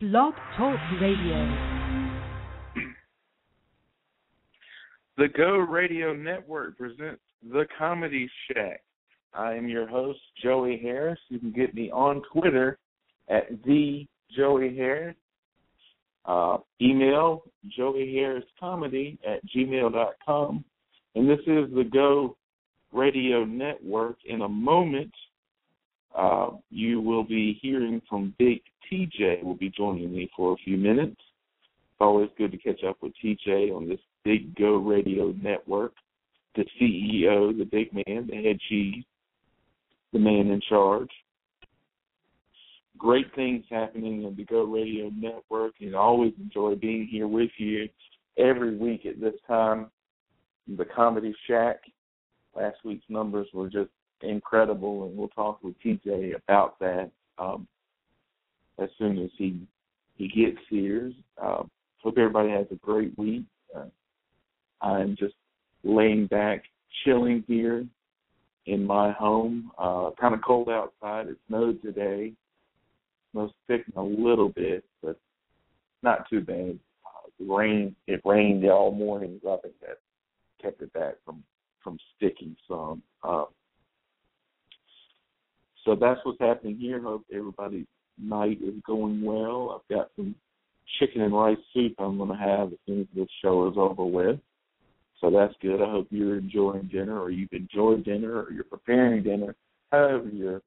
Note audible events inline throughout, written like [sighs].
Blog Talk Radio. The Go Radio Network presents The Comedy Shack. I am your host, Joey Harris. You can get me on Twitter at the Joey Harris. Uh, email Joey Harris Comedy at gmail.com. And this is the Go Radio Network. In a moment, uh, you will be hearing from Big TJ. Will be joining me for a few minutes. It's always good to catch up with TJ on this Big Go Radio Network. The CEO, the big man, the head cheese, the man in charge. Great things happening in the Go Radio Network, and I always enjoy being here with you every week at this time. The Comedy Shack. Last week's numbers were just incredible, and we'll talk with TJ about that um, as soon as he he gets here. Uh, hope everybody has a great week. Uh, I'm just laying back, chilling here in my home. Uh, kind of cold outside. It snowed today. Snow's sticking a little bit, but not too bad. Uh, the rain it rained all morning. I think that kept it back from from sticking some. Uh, so that's what's happening here. Hope everybody's night is going well. I've got some chicken and rice soup I'm going to have as soon as this show is over with. So that's good. I hope you're enjoying dinner or you've enjoyed dinner or you're preparing dinner. However you're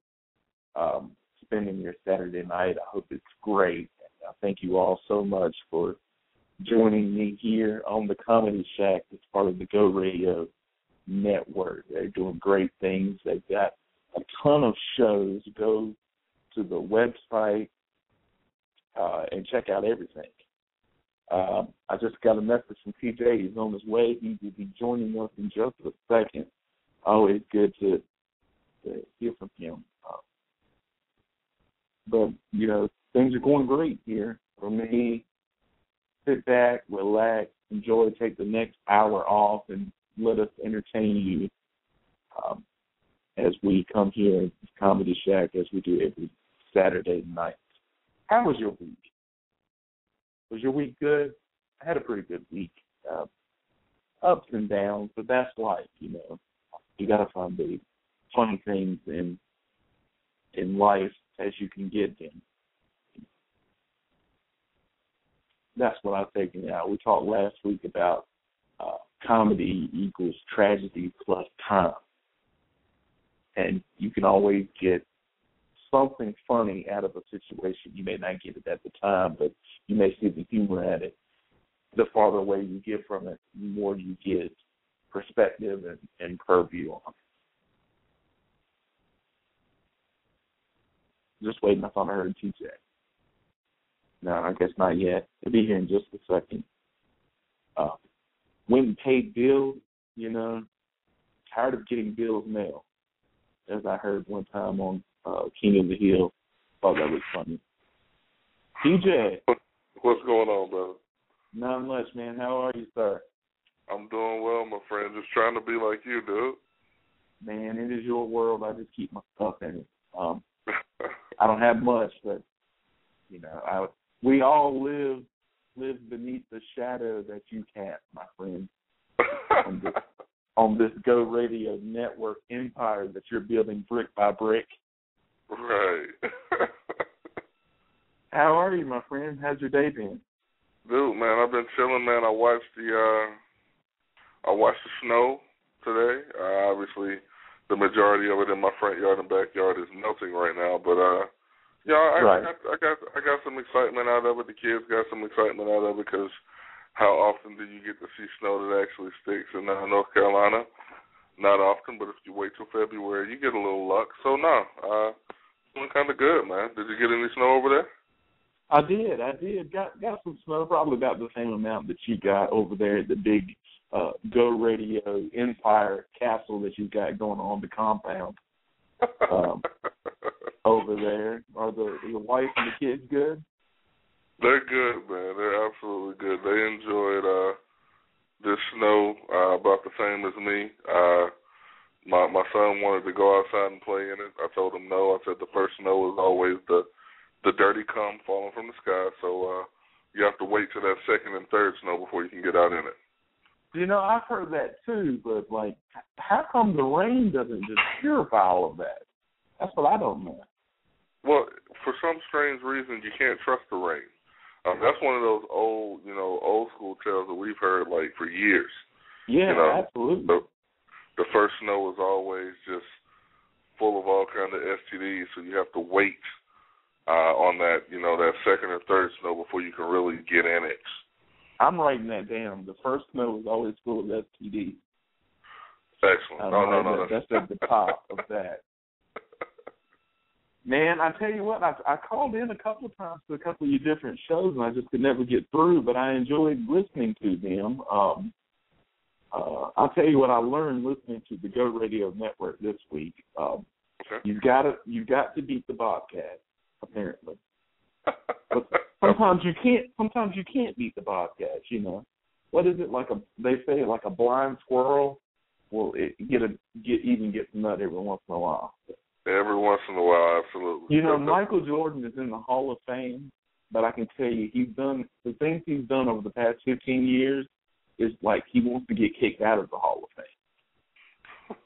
um, spending your Saturday night, I hope it's great. And I thank you all so much for joining me here on the Comedy Shack as part of the Go Radio Network. They're doing great things. They've got a ton of shows. Go to the website uh, and check out everything. Um, I just got a message from TJ. He's on his way. He will be joining us in just a second. Always good to, to hear from him. Uh, but, you know, things are going great here for me. Sit back, relax, enjoy, take the next hour off, and let us entertain you um, as we come here at Comedy Shack as we do every Saturday night. How was your week? Was your week good? I had a pretty good week. Uh, ups and downs, but that's life, you know. You gotta find the funny things in in life as you can get them. That's what I've taken out. We talked last week about uh, comedy equals tragedy plus time. And you can always get something funny out of a situation. You may not get it at the time, but you may see the humor at it. The farther away you get from it, the more you get perspective and, and purview on it. Just waiting. I thought I heard TJ. No, I guess not yet. He'll be here in just a second. Uh, went and paid bills, you know, tired of getting bills mailed. As I heard one time on uh, King of the Hill. Thought that was funny. TJ, What's going on, brother? Not much, man. How are you, sir? I'm doing well, my friend. Just trying to be like you, dude. Man, it is your world. I just keep my stuff in it. Um, [laughs] I don't have much, but you know, I we all live live beneath the shadow that you cast, my friend. on, this, [laughs] on this Go Radio network empire that you're building brick by brick. Right. [laughs] How are you, my friend? How's your day been? Dude, man, I've been chilling, man. I watched the uh I watched the snow today. Uh obviously the majority of it in my front yard and backyard is melting right now, but uh yeah, I, right. I got I got I got some excitement out of it. The kids got some excitement out of it because how often do you get to see snow that actually sticks in uh, North Carolina? Not often, but if you wait till February, you get a little luck. So no, uh, doing kind of good, man. Did you get any snow over there? I did. I did. Got got some snow, probably about the same amount that you got over there at the big uh Go Radio Empire Castle that you got going on the compound. Um, [laughs] over there. Are the your wife and the kids good? They're good, man. They're absolutely good. They enjoyed uh this snow uh about the same as me. Uh my my son wanted to go outside and play in it. I told him no. I said the first snow is always the the dirty cum falling from the sky. So uh, you have to wait till that second and third snow before you can get out in it. You know, I've heard that too, but like, how come the rain doesn't just purify all of that? That's what I don't know. Well, for some strange reason, you can't trust the rain. Um, that's one of those old, you know, old school tales that we've heard like for years. Yeah, you know, absolutely. The, the first snow is always just full of all kind of STDs, so you have to wait uh, on that, you know, that second or third snow before you can really get in it. I'm writing that down. The first snow is always full of STDs. Excellent. No, no, no, that, That's at the top of that. Man, I tell you what, I, I called in a couple of times to a couple of your different shows, and I just could never get through. But I enjoyed listening to them. Um, uh, I'll tell you what I learned listening to the Go Radio Network this week. Um, okay. You've got to you've got to beat the Bobcat, apparently. [laughs] but sometimes you can't. Sometimes you can't beat the Bobcats. You know, what is it like a? They say like a blind squirrel. Well, it get a get even gets nut every once in a while. Every once in a while, absolutely. You know, Michael Jordan is in the Hall of Fame, but I can tell you, he's done the things he's done over the past 15 years is like he wants to get kicked out of the Hall of Fame.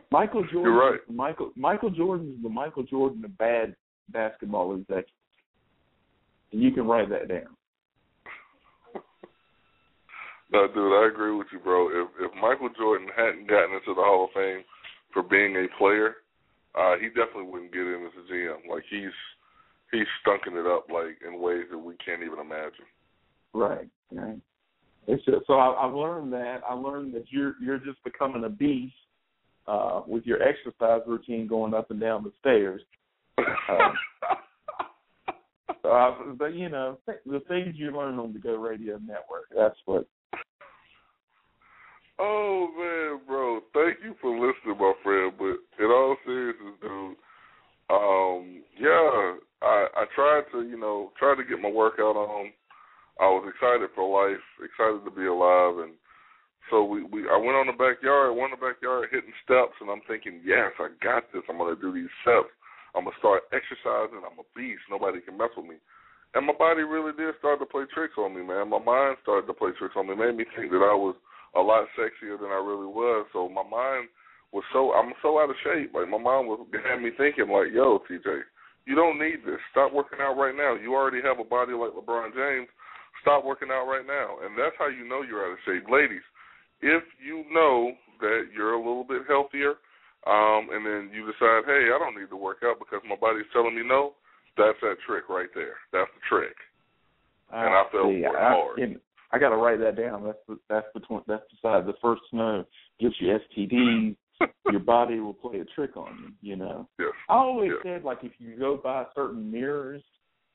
[laughs] Michael Jordan, You're right. Michael Michael Jordan is the Michael Jordan of bad basketball executives, and you can write that down. [laughs] no, dude, I agree with you, bro. If if Michael Jordan hadn't gotten into the Hall of Fame for being a player, uh, he definitely wouldn't get in as a GM. Like he's he's stunking it up like in ways that we can't even imagine. Right, right. It's just, so I, I've learned that. I learned that you're you're just becoming a beast uh, with your exercise routine going up and down the stairs. Um, [laughs] so I, but you know the things you learn on the Go Radio Network. That's what. Oh man, bro! Thank you for listening, my friend. But in all seriousness, dude, um, yeah, I I tried to you know try to get my workout on I was excited for life, excited to be alive, and so we we I went on the backyard, went on the backyard, hitting steps, and I'm thinking, yes, I got this. I'm gonna do these steps. I'm gonna start exercising. I'm a beast. Nobody can mess with me. And my body really did start to play tricks on me, man. My mind started to play tricks on me. It made me think that I was a lot sexier than I really was. So my mind was so I'm so out of shape. Like my mind was had me thinking like, yo, TJ, you don't need this. Stop working out right now. You already have a body like LeBron James stop working out right now. And that's how you know you're out of shape. Ladies, if you know that you're a little bit healthier, um, and then you decide, hey, I don't need to work out because my body's telling me no, that's that trick right there. That's the trick. And I felt see, I, hard. I, I got to write that down. That's the, that's between that's beside the first snow gives you STDs. [laughs] your body will play a trick on you. You know. Yes. I always yes. said like if you go by certain mirrors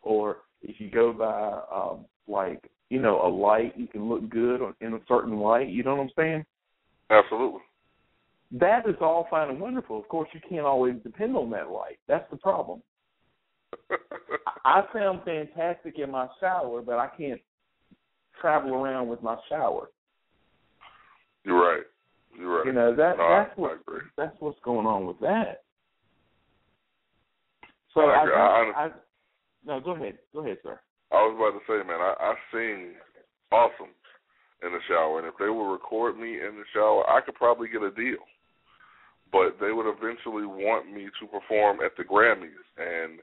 or if you go by um like you know a light you can look good in a certain light you know what i'm saying absolutely that is all fine and wonderful of course you can't always depend on that light that's the problem [laughs] i sound fantastic in my shower but i can't travel around with my shower. You're right. You're right. You know that no, that's I, what I that's what's going on with that. So I, I, agree. I, I, I no go ahead. Go ahead sir. I was about to say, man, I, I sing awesome in the shower, and if they would record me in the shower, I could probably get a deal. But they would eventually want me to perform at the Grammys, and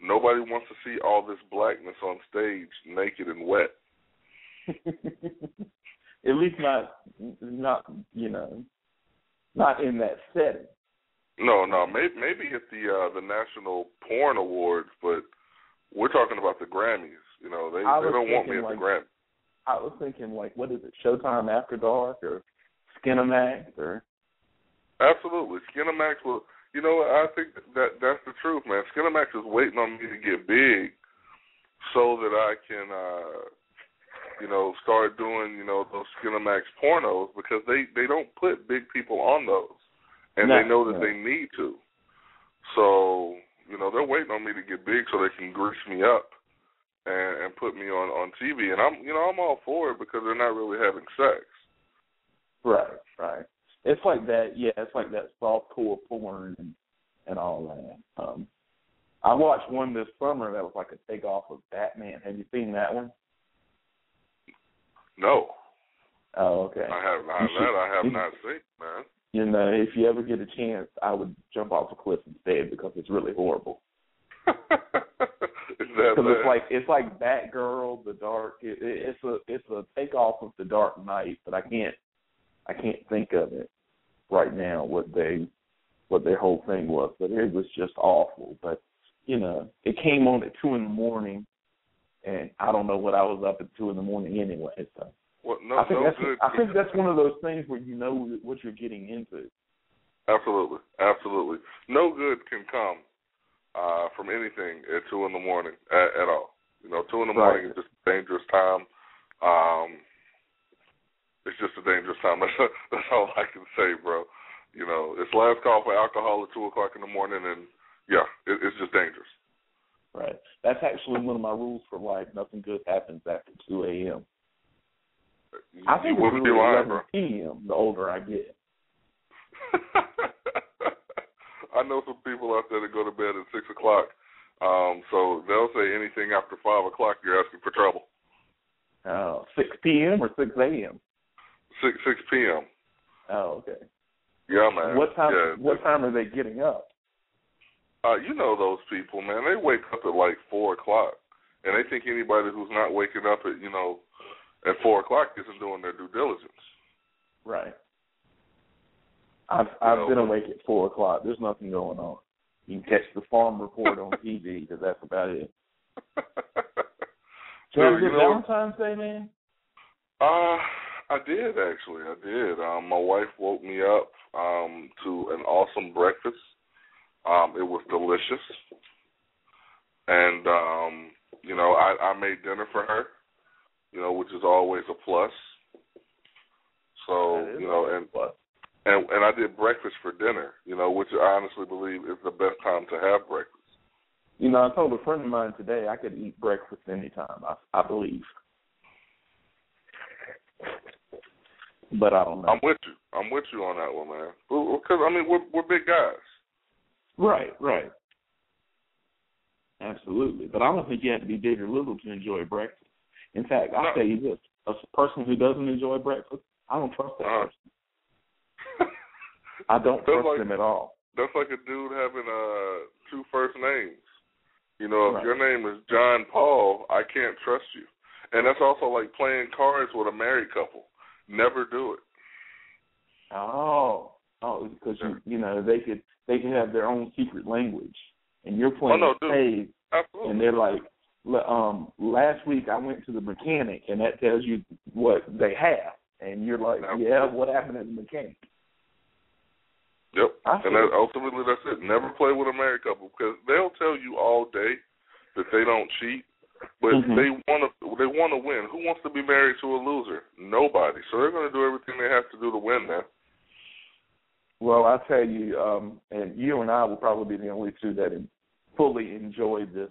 nobody wants to see all this blackness on stage, naked and wet. [laughs] at least not, not you know, not in that setting. No, no, maybe maybe at the uh, the National Porn Awards, but we're talking about the Grammys. You know, they they don't want me at like, the Grammys. I was thinking like, what is it, Showtime After Dark or Skinamax or? Absolutely, Skinamax will. You know, I think that that's the truth, man. Skinamax is waiting on me to get big, so that I can, uh you know, start doing you know those Skinamax pornos because they they don't put big people on those, and no, they know that no. they need to. So you know, they're waiting on me to get big so they can grease me up and, and put me on on TV. And I'm, you know, I'm all for it because they're not really having sex. Right, right. It's like that. Yeah, it's like that soft core porn and and all that. Um, I watched one this summer that was like a takeoff of Batman. Have you seen that one? No. Oh, okay. I have not. You That I have you- not seen, man. You know, if you ever get a chance, I would jump off a cliff instead because it's really horrible. [laughs] Because it's like it's like Batgirl, the Dark. It, it, it's a it's a takeoff of the Dark Knight, but I can't I can't think of it right now what they what their whole thing was. But it was just awful. But you know, it came on at two in the morning, and I don't know what I was up at two in the morning anyway. So Well, no, I think no that's good. I think that's one of those things where you know what you're getting into. Absolutely, absolutely. No good can come uh, from anything at two in the morning at, at all. You know, two in the Right. morning is just a dangerous time. Um, it's just a dangerous time. That's, [laughs] that's all I can say, bro. You know, it's last call for alcohol at two o'clock in the morning, and yeah, it, it's just dangerous. Right. That's actually one of my rules for life. Nothing good happens after two a.m. I think it's really 11 p.m. The older I get. [laughs] I know some people out there that go to bed at six o'clock. Um, so they'll say anything after five o'clock, you're asking for trouble. Oh, six p.m. or six a.m. Six six p.m. Oh, okay. Yeah, man. What time? Yeah. What time are they getting up? Uh, you know those people, man. They wake up at like four o'clock, and they think anybody who's not waking up at you know at four o'clock isn't doing their due diligence. Right. I've You I've know, been awake at four o'clock. There's nothing going on. You can catch the farm report on TV because that's about it. [laughs] So have you know, Valentine's Day, man. Uh, I did actually. I did. Um, my wife woke me up um, to an awesome breakfast. Um, it was delicious, and um, you know, I, I made dinner for her. You know, which is always a plus. So you know, and and and I did breakfast for dinner. You know, which I honestly believe is the best time to have breakfast. You know, I told a friend of mine today I could eat breakfast anytime. I I believe. But I don't know. I'm with you. I'm with you on that one, man. Because I mean, we're we're big guys. Right, right. Absolutely. But I don't think you have to be big or little to enjoy breakfast. In fact, I'll No. tell you this. A person who doesn't enjoy breakfast, I don't trust that Uh-huh. person. I don't [laughs] trust like- them at all. That's like a dude having uh two first names. You know, if your name is John Paul, I can't trust you. And that's also like playing cards with a married couple. Never do it. Oh. Oh, because you you know, they could they could have their own secret language. And you're playing Oh, no, dude. and they're like um last week I went to the mechanic and that tells you what they have and you're like, No. Yeah, what happened at the mechanic? Yep. I And that, ultimately, that's it. Never play with a married couple because they'll tell you all day that they don't cheat, but Mhm. they want to. They want to win. Who wants to be married to a loser? Nobody. So they're going to do everything they have to do to win. Now. Well, I tell you, um, and you and I will probably be the only two that fully enjoyed this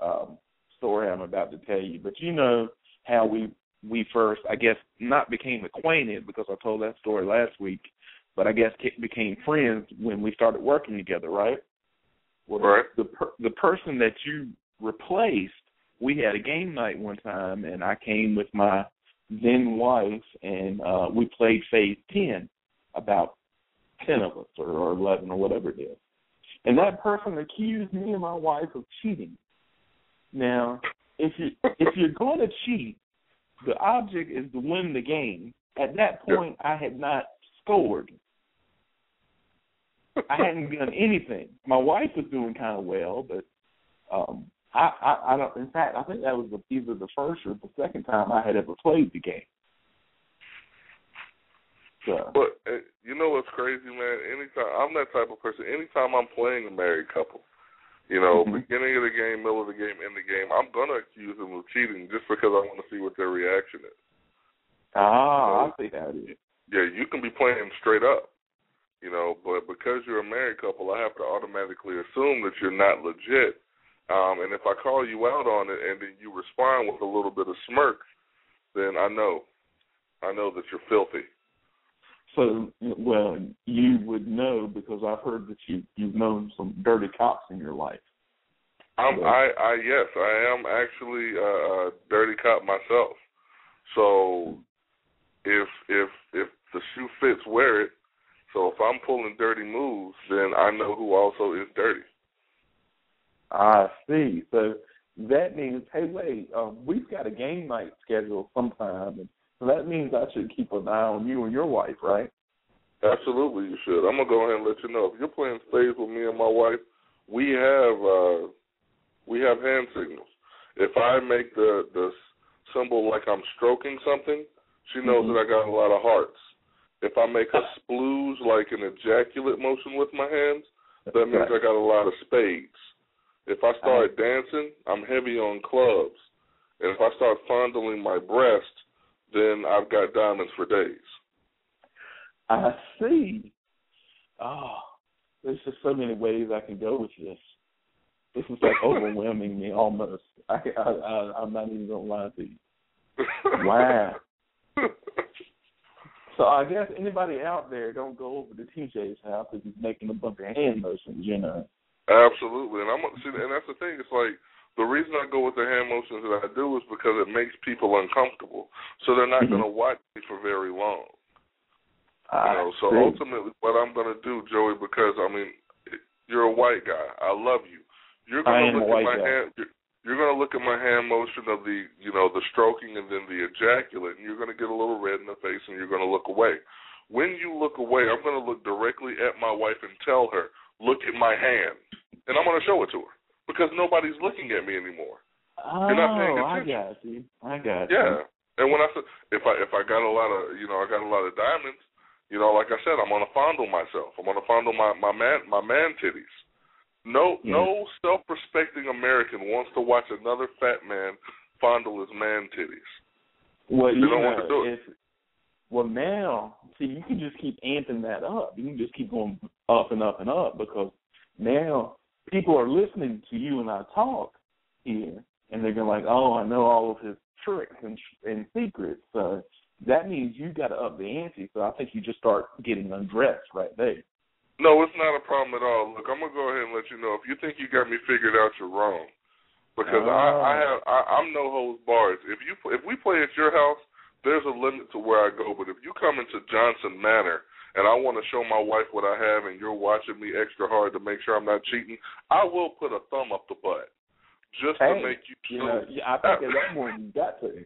um, story I'm about to tell you. But you know how we we first, I guess, not became acquainted because I told that story last week, but I guess became friends when we started working together, right? Well, Right. the per- the person that you replaced, we had a game night one time, and I came with my then wife, and uh, we played Phase Ten, about ten of us or, or eleven or whatever it is. And that person accused me and my wife of cheating. Now, if you if you're going to cheat, the object is to win the game. At that point, I had not scored. I hadn't done anything. My wife was doing kind of well, but um, I, I, I don't. In fact, I think that was the, either the first or the second time I had ever played the game. So, But uh, you know what's crazy, man? Anytime I'm that type of person. Anytime I'm playing a married couple, you know, Mhm. beginning of the game, middle of the game, end of the game, I'm gonna accuse them of cheating just because I want to see what their reaction is. ah, I see how it is. Yeah, you can be playing straight up, you know, but because you're a married couple, I have to automatically assume that you're not legit. Um, and if I call you out on it and then you respond with a little bit of smirk, then I know, I know that you're filthy. So, well, you would know because I've heard that you you've known some dirty cops in your life. I'm, I, I, yes, I am actually a, a dirty cop myself. So, if if if the shoe fits, wear it. So if I'm pulling dirty moves, then I know who also is dirty. I see. So that means, hey, wait, um, we've got a game night scheduled sometime, and so that means I should keep an eye on you and your wife, right? Absolutely, you should. I'm gonna go ahead and let you know if you're playing spades with me and my wife, we have uh we have hand signals. If I make the the symbol like I'm stroking something, she knows mm-hmm. that I got a lot of hearts. If I make a splooge like an ejaculate motion with my hands, that means right. I got a lot of spades. If I start dancing, I'm heavy on clubs. And if I start fondling my breast, then I've got diamonds for days. I see. Oh, there's just so many ways I can go with this. This is like [laughs] overwhelming me almost. I, I, I I'm not even gonna lie to you. [laughs] Wow. so I guess anybody out there don't go over to TJ's house if he's making a bunch of hand motions, you know. Absolutely, and I'm see, and that's the thing. It's like the reason I go with the hand motions that I do is because it makes people uncomfortable, so they're not mm-hmm. going to watch me for very long. You know, so see. ultimately, what I'm going to do, Joey, because I mean, you're a white guy. I love you. You're going to look at my guy. hand. You're, you're going to look at my hand motion of the, you know, the stroking and then the ejaculate, and you're going to get a little red in the face, and you're going to look away. When you look away, I'm going to look directly at my wife and tell her, "Look at my hand," and I'm going to show it to her because nobody's looking at me anymore. Oh, You're not paying oh, attention. I got you. I got you. Yeah. And when I said if I if I got a lot of you know I got a lot of diamonds, you know, like I said, I'm gonna fondle myself. I'm gonna fondle my my man my man titties. No yeah. no self respecting American wants to watch another fat man fondle his man titties. Well, they you don't know, want to do it. Well, now, see, you can just keep amping that up. You can just keep going up and up and up because now people are listening to you and I talk here, and they're going like, "Oh, I know all of his tricks and and secrets." So that means you got to up the ante. So I think you just start getting undressed right there. No, it's not a problem at all. Look, I'm gonna go ahead and let you know. If you think you got me figured out, you're wrong. Because I, I oh. have, I, I'm no holds barred. If you, if we play at your house, there's a limit to where I go. But if you come into Johnson Manor and I want to show my wife what I have, and you're watching me extra hard to make sure I'm not cheating, I will put a thumb up the butt just hey, to make you. You know, I think at that point you got to. [laughs]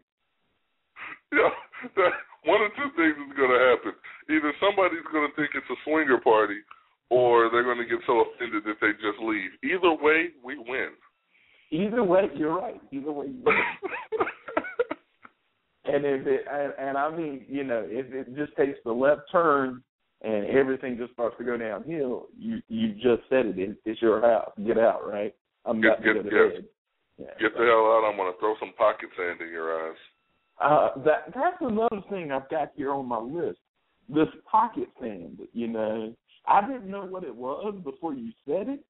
Yeah, that, one of two things is going to happen. Either somebody's going to think it's a swinger party, or they're going to get so offended that they just leave. Either way, we win. Either way, you're right. Either way, you win. [laughs] and if it, and, and I mean, you know, if it just takes the left turn and everything just starts to go downhill, you you just said it. it it's your house. Get out, right? I'm get, not get, get, get, yeah, get the hell out. I'm going to throw some pocket sand in your eyes. Uh, that that's another thing I've got here on my list. This pocket sand, you know, I didn't know what it was before you said it,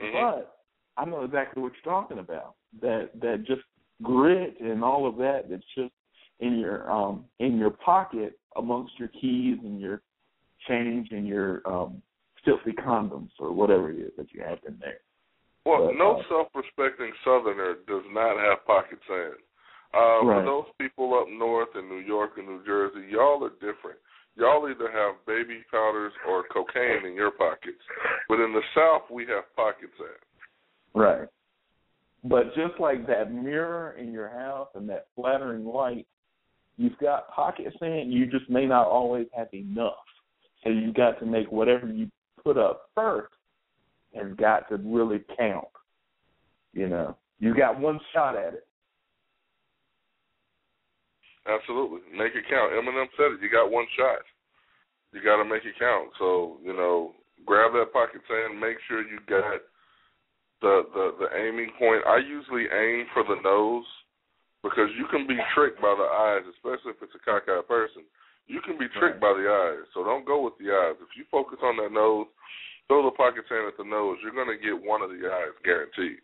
mm-hmm. but I know exactly what you're talking about. That that just grit and all of that that's just in your um in your pocket amongst your keys and your change and your um filthy condoms or whatever it is that you have in there. Well, but, no uh, self-respecting Southerner does not have pocket sand. Uh, right. For those people up north in New York and New Jersey, y'all are different. Y'all either have baby powders or cocaine in your pockets, but in the South we have pocket sand. Right. But just like that mirror in your house and that flattering light, you've got pocket sand. You just may not always have enough. So you got to make whatever you put up first has got to really count. You know, you got one shot at it. Absolutely, make it count. Eminem said it. You got one shot. You got to make it count. So you know, grab that pocket sand. Make sure you got the the the aiming point. I usually aim for the nose because you can be tricked by the eyes, especially if it's a cockeyed person. You can be tricked right. by the eyes, so don't go with the eyes. If you focus on that nose, throw the pocket sand at the nose, you're going to get one of the eyes guaranteed.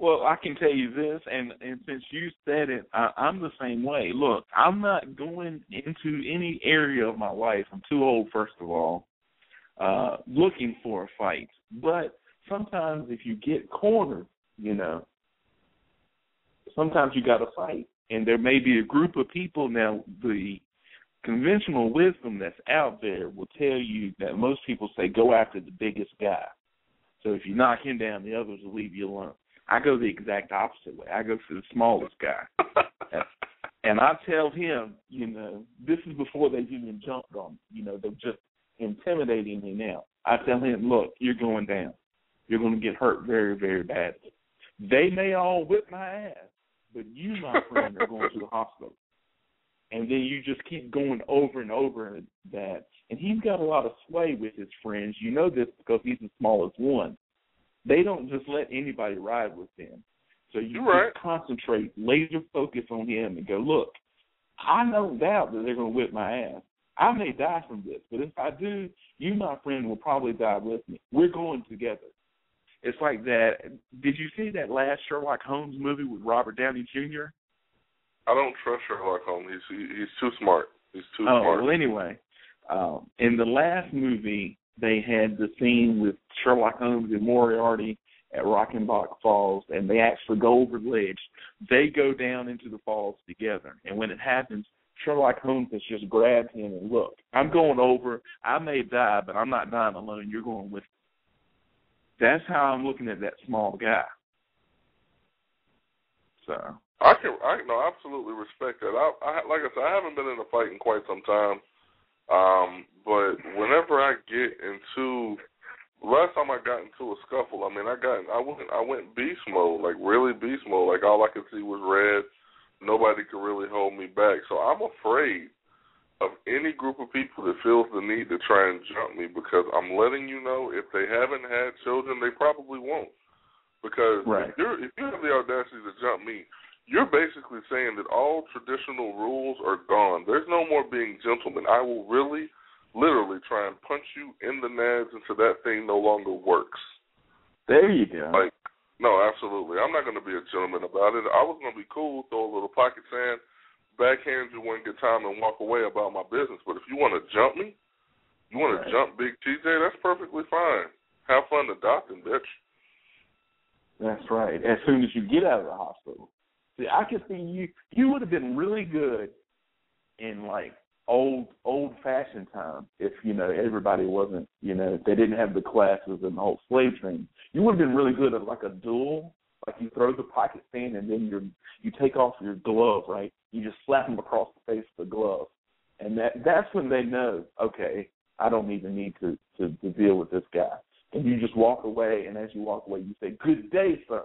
Well, I can tell you this, and and since you said it, I, I'm the same way. Look, I'm not going into any area of my life. I'm too old, first of all, uh, looking for a fight. But sometimes, if you get cornered, you know. Sometimes you got to fight, and there may be a group of people now. The conventional wisdom that's out there will tell you that most people say go after the biggest guy. So if you knock him down, the others will leave you alone. I go the exact opposite way. I go for the smallest guy. [laughs] and I tell him, you know, this is before they've even jumped on me. You know, they're just intimidating me now. I tell him, look, you're going down. You're going to get hurt very, very badly. They may all whip my ass, but you, my friend, are going to the hospital. And then you just keep going over and over that. And he's got a lot of sway with his friends. You know this because he's the smallest one. They don't just let anybody ride with them. So you right. just concentrate, laser focus on him, and go, look, I no doubt that they're going to whip my ass. I may die from this, but if I do, you, my friend, will probably die with me. We're going together. It's like that. Did you see that last Sherlock Holmes movie with Robert Downey Jr.? I don't trust Sherlock Holmes. He's he's too smart. He's too oh, smart. well, anyway, um, in the last movie, they had the scene with Sherlock Holmes and Moriarty at Reichenbach Falls, and they actually go over the ledge. They go down into the falls together, and when it happens, Sherlock Holmes has just grabbed him and look, I'm going over. I may die, but I'm not dying alone. You're going with me. That's how I'm looking at that small guy. So I can, I no, absolutely respect that. I, I like I said, I haven't been in a fight in quite some time. Um, but whenever I get into last time I got into a scuffle, I mean, I got, I went, I went beast mode, like really beast mode. Like all I could see was red nobody can really hold me back. So I'm afraid of any group of people that feels the need to try and jump me because I'm letting you know if they haven't had children, they probably won't. Because right. if, you're, if you have the audacity to jump me, you're basically saying that all traditional rules are gone. There's no more being gentlemen. I will really, literally try and punch you in the nads until that thing no longer works. There you go. Like no, absolutely. I'm not going to be a gentleman about it. I was going to be cool, throw a little pocket sand, backhand you one good time, and walk away about my business. But if you want to jump me, you want right. to jump Big TJ, that's perfectly fine. Have fun adopting, bitch. That's right. As soon as you get out of the hospital. See, I could see you. You would have been really good in like old old fashioned time if you know everybody wasn't you know they didn't have the classes and the whole slave thing you would have been really good at like a duel like you throw the pocket fan and then you you take off your glove right? You just slap them across the face with the glove. And that that's when they know okay i don't even need to to, to deal with this guy. And you just walk away and as you walk away you say good day sir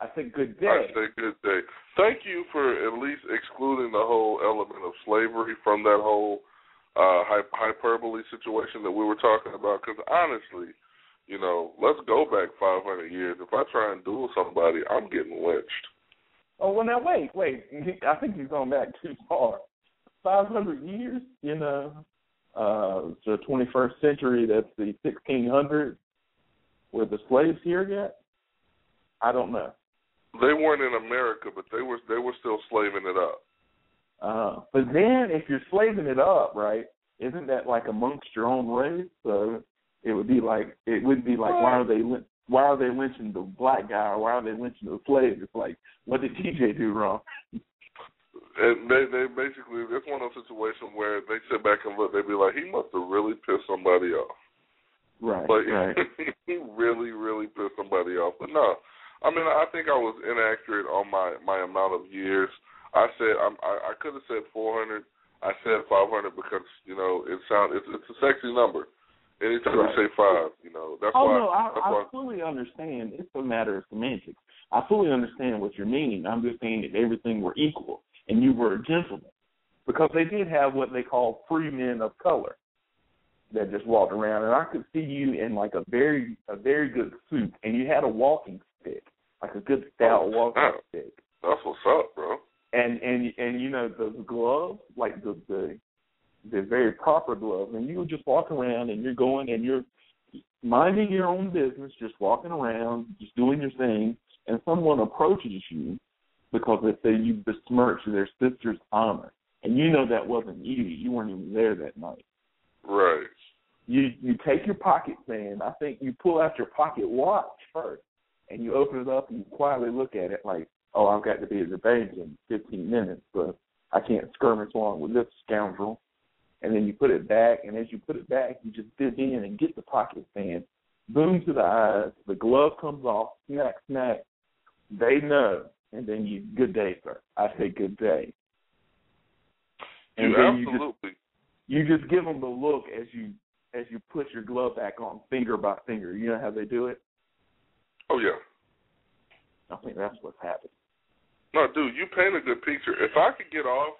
I said good day. I say good day. Thank you for at least excluding the whole element of slavery from that whole uh hyperbole situation that we were talking about. Because honestly, you know, let's go back 500 years. If I try and duel somebody, I'm getting lynched. Oh well, now wait, wait. [laughs] I think you're going back too far. 500 years, you know, uh, the 21st century. That's the 1600s. Were the slaves here yet? I don't know. They weren't in America, but they were they were still slaving it up. Uh, but then if you're slaving it up, right? Isn't that like amongst your own race? So it would be like it would be like why are they why are they lynching the black guy or why are they lynching the slave? It's like what did TJ do wrong? And they they basically it's one of those situations where they sit back and look. They be like, he must have really pissed somebody off. Right. Like [laughs] right. he really really pissed somebody off. But no, I mean, I think I was inaccurate on my my amount of years. I said I'm, I I could have said 400. I said 500 because you know it sound it's it's a sexy number. Anytime right. you say five, you know that's oh, why. no, I, I why. fully understand. It's a matter of semantics. I fully understand what you're meaning. I'm just saying if everything were equal and you were a gentleman, because they did have what they call free men of color that just walked around, and I could see you in like a very a very good suit, and you had a walking stick, like a good stout Oh, walking snap. stick. That's what's up, bro. And and and you know the gloves, like the the the very proper gloves, and you just walk around and you're going and you're minding your own business, just walking around, just doing your thing, and someone approaches you because they say you besmirched their sister's honor, and you know that wasn't you. You weren't even there that night. Right. You you take your pocket sand. I think you pull out your pocket watch first, and you open it up and you quietly look at it like, oh, I've got to be at the bank in 15 minutes, but I can't skirmish along with this scoundrel. And then you put it back, and as you put it back, you just dip in and get the pocket fan. Boom to the eyes, the glove comes off, snack, snack. They know, and then you, good day, sir. I say good day. And you then absolutely. You just, you just give them the look as you as you put your glove back on, finger by finger. You know how they do it? Oh yeah. I think that's what's happened. No, dude, you paint a good picture. If I could get off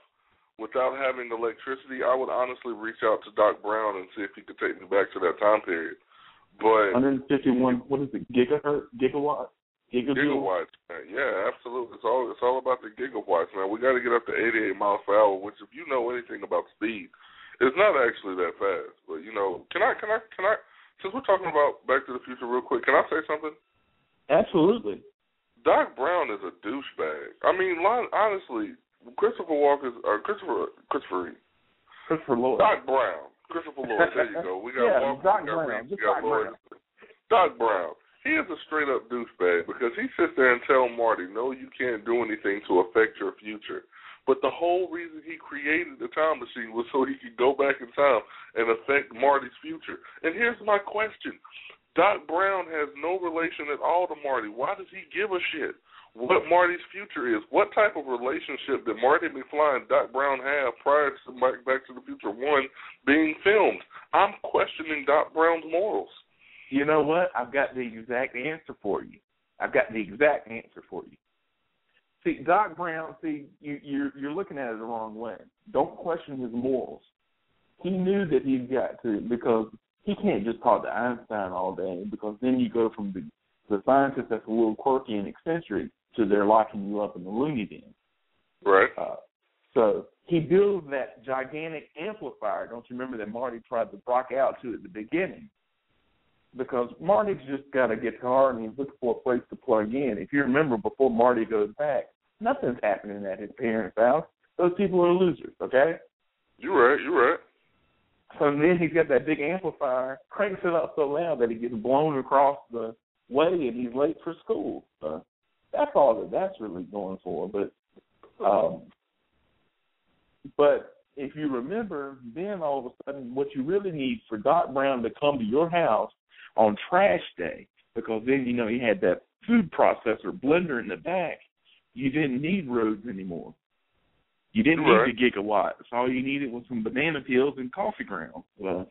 without having electricity, I would honestly reach out to Doc Brown and see if he could take me back to that time period. But 151, what is it, gigahertz, gigawatt, gigawatts, man. Yeah, absolutely. It's all it's all about the gigawatts, man. We got to get up to 88 miles per hour, which, if you know anything about speed, it's not actually that fast. But you know, can I, can I, can I? Since we're talking about Back to the Future, real quick, can I say something? Absolutely. Doc Brown is a douchebag. I mean, honestly, Christopher Walker, uh, Christopher, Christopher, Christopher Lloyd, Doc Brown, Christopher Lloyd. There you go. We got [laughs] yeah, Walker, Doc we got Brown. Reeves, we got Doc Lloyd. Brown. Doc Brown. He is a straight up douchebag because he sits there and tell Marty, "No, you can't do anything to affect your future." But the whole reason he created the time machine was so he could go back in time and affect Marty's future. And here's my question. Doc Brown has no relation at all to Marty. Why does he give a shit? What Marty's future is? What type of relationship did Marty McFly and Doc Brown have prior to Back to the Future One being filmed? I'm questioning Doc Brown's morals. You know what? I've got the exact answer for you. I've got the exact answer for you. See, Doc Brown, see, you, you're you're looking at it the wrong way. Don't question his morals. He knew that he's got to because he can't just talk to Einstein all day because then you go from the the scientist that's a little quirky and eccentric to they're locking you up in the loony bin. Right. Uh, so he builds that gigantic amplifier. Don't you remember that Marty tried to rock out to at the beginning? Because Marty's just got a guitar and he's looking for a place to plug in. If you remember, before Marty goes back, nothing's happening at his parents' house. Those people are losers, okay? You're right, you're right. So then he's got that big amplifier, cranks it up so loud that he gets blown across the way and he's late for school. So that's all that that's really going for. But um but if you remember, then all of a sudden what you really need for Doc Brown to come to your house on trash day, because then you know he had that food processor blender in the back, you didn't need roads anymore. You didn't right. need the gigawatts. All you needed was some banana peels and coffee grounds. Well,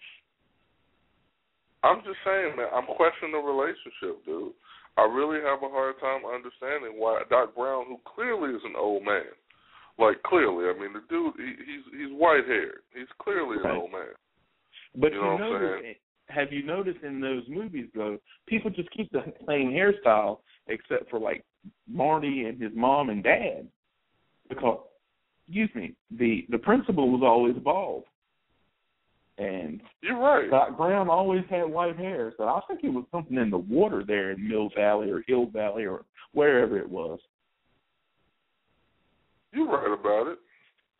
I'm just saying, man. I'm questioning the relationship, dude. I really have a hard time understanding why Doc Brown, who clearly is an old man, like clearly, I mean, the dude, he, he's he's white haired. He's clearly right. an old man. But you, you know notice, have you noticed in those movies though, people just keep the same hairstyle except for like Marty and his mom and dad, because excuse me, the the principal was always bald. And you're right. Doc Brown always had white hair, so I think it was something in the water there in Mill Valley or Hill Valley or wherever it was. You're right about it.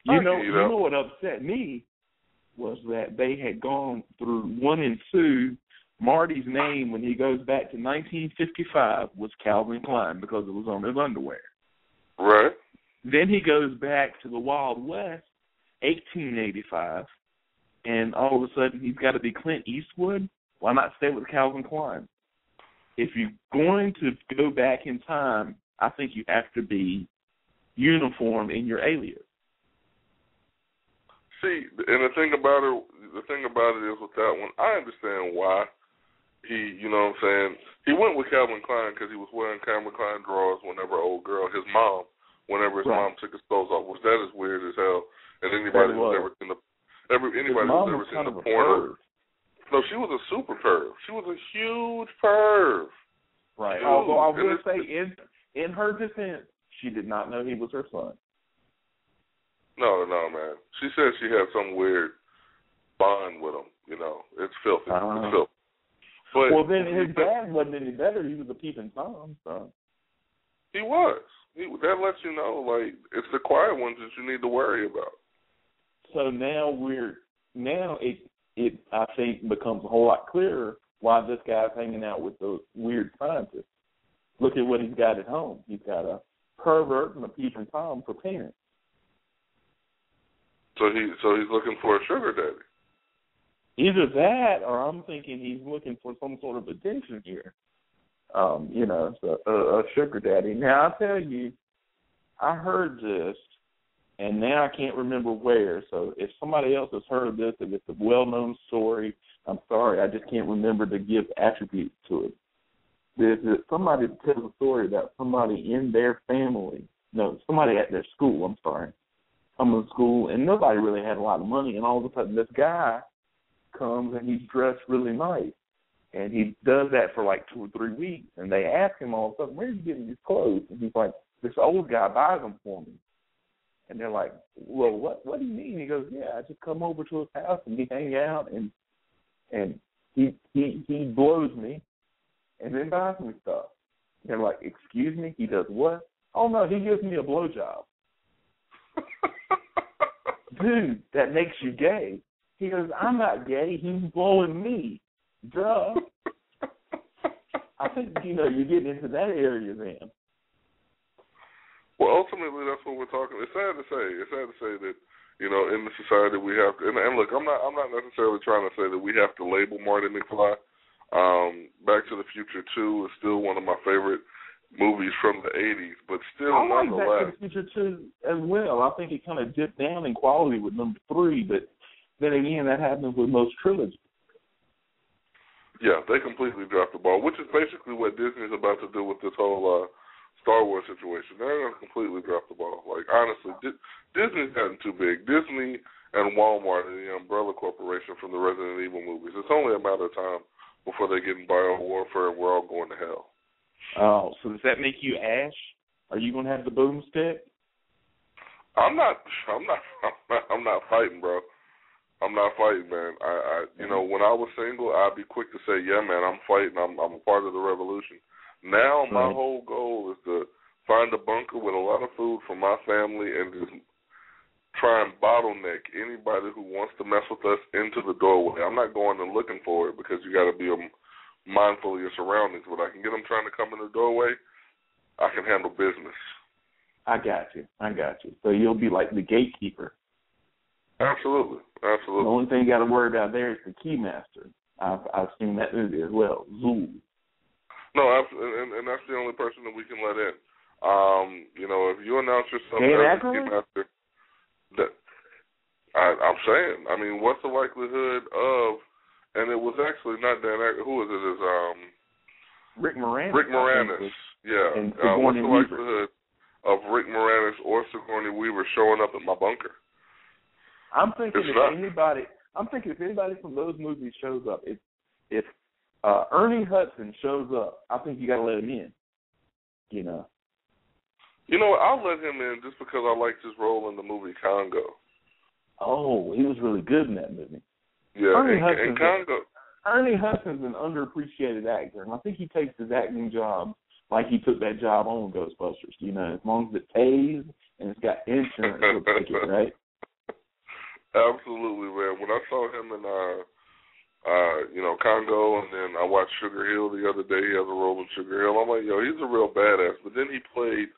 You I know, you know what upset me was that they had gone through one and two. Marty's name when he goes back to 1955 was Calvin Klein because it was on his underwear. Right. Then he goes back to the Wild West, 1885, and all of a sudden he's got to be Clint Eastwood. Why not stay with Calvin Klein? If you're going to go back in time, I think you have to be uniform in your alias. See, and the thing about it, the thing about it is with that one, I understand why he, you know what I'm saying. He went with Calvin Klein because he was wearing Calvin Klein drawers whenever old girl, his mom, whenever his right. mom took his clothes off, which that is weird as hell. And anybody who's ever seen the, every anybody who's ever seen the porno, no, she was a super perv. She was a huge perv. Right. Dude, Although I will say, in in her defense, she did not know he was her son. No, no, man. She said she had some weird bond with him. You know, it's filthy. Uh-huh. It's filthy. But well, then his dad wasn't any better. He was a peeping tom. So He was. That lets you know, like, it's the quiet ones that you need to worry about. so now we're now it it I think becomes a whole lot clearer why this guy's hanging out with those weird scientists. look at what he's got at home. He's got a pervert and a peeping tom for parents. So he so he's looking for a sugar daddy. Either that, or I'm thinking he's looking for some sort of attention here. Um, you know, a, a sugar daddy. Now I tell you, I heard this, and now I can't remember where. So if somebody else has heard of this, if it's a well-known story, I'm sorry, I just can't remember to give attributes to it. Somebody tells a story about somebody in their family, no, somebody at their school. I'm sorry, coming to school, and nobody really had a lot of money, and all of a sudden this guy comes and he's dressed really nice, and he does that for like two or three weeks, and they ask him all of a sudden, "Where are you getting these clothes?" And he's like, "This old guy buys them for me." And they're like, "Well, what? What do you mean?" He goes, "Yeah, I just come over to his house and we hang out, and and he he he blows me, and then buys me stuff." And they're like, "Excuse me?" He does what? Oh no, he gives me a blowjob. [laughs] Dude, that makes you gay. He goes, I'm not gay. He's blowing me. Duh. I think you know you're getting into that area then. Well, ultimately, that's what we're talking. It's sad to say. It's sad to say that you know in the society we have to. And, and look, I'm not. I'm not necessarily trying to say that we have to label Marty McFly. Um, Back to the Future Two is still one of my favorite movies from the '80s, but still, I like nonetheless. Back to the Future Two as well. I think it kind of dipped down in quality with number three, but then again, that happens with most trilogies. Yeah, they completely dropped the ball, which is basically what Disney's about to do with this whole uh Star Wars situation. They're going to completely drop the ball. Like honestly, Di- Disney's gotten too big. Disney and Walmart and the umbrella corporation from the Resident Evil movies. It's only a matter of time before they get in bio warfare and we're all going to hell. Oh, so does that make you Ash? Are you going to have the boomstick? I'm not. I'm not. I'm [laughs] not, I'm not fighting, bro. I'm not fighting, man. I, I, you mm-hmm. know, when I was single, I'd be quick to say, "Yeah, man, I'm fighting. I'm, I'm a part of the revolution." Now, my mm-hmm. whole goal is to find a bunker with a lot of food for my family and just try and bottleneck anybody who wants to mess with us into the doorway. I'm not going and looking for it because you got to be mindful of your surroundings. But I can get them trying to come in the doorway. I can handle business. I got you. I got you. So you'll be like the gatekeeper. Absolutely, absolutely. The only thing you got to worry about there is the keymaster. I've I've seen that movie as well. Zuul. No, and, and that's the only person that we can let in. Um, you know, if you announce yourself Dan as Aykroyd? keymaster, that I, I'm saying, I mean, what's the likelihood of? And it was actually not Dan. Aykroyd, Who is it? Is um Rick Moranis. Rick Moranis? Yeah. and Uh, what's the Weaver. likelihood of Rick Moranis or Sigourney Weaver showing up at my bunker? I'm thinking It's if not. anybody, I'm thinking if anybody from those movies shows up, if if uh Ernie Hudson shows up, I think you got to let him in. You know. You know, I'll let him in just because I liked his role in the movie Congo. Oh, he was really good in that movie. Yeah, Ernie and, Hudson's and Congo. Ernie Hudson's an underappreciated actor, and I think he takes his acting job like he took that job on Ghostbusters. You know, as long as it pays and it's got insurance, he'll take it, [laughs] right? Absolutely, man. When I saw him in uh uh, you know, Congo and then I watched Sugar Hill the other day, he has a role in Sugar Hill. I'm like, yo, he's a real badass. But then he played,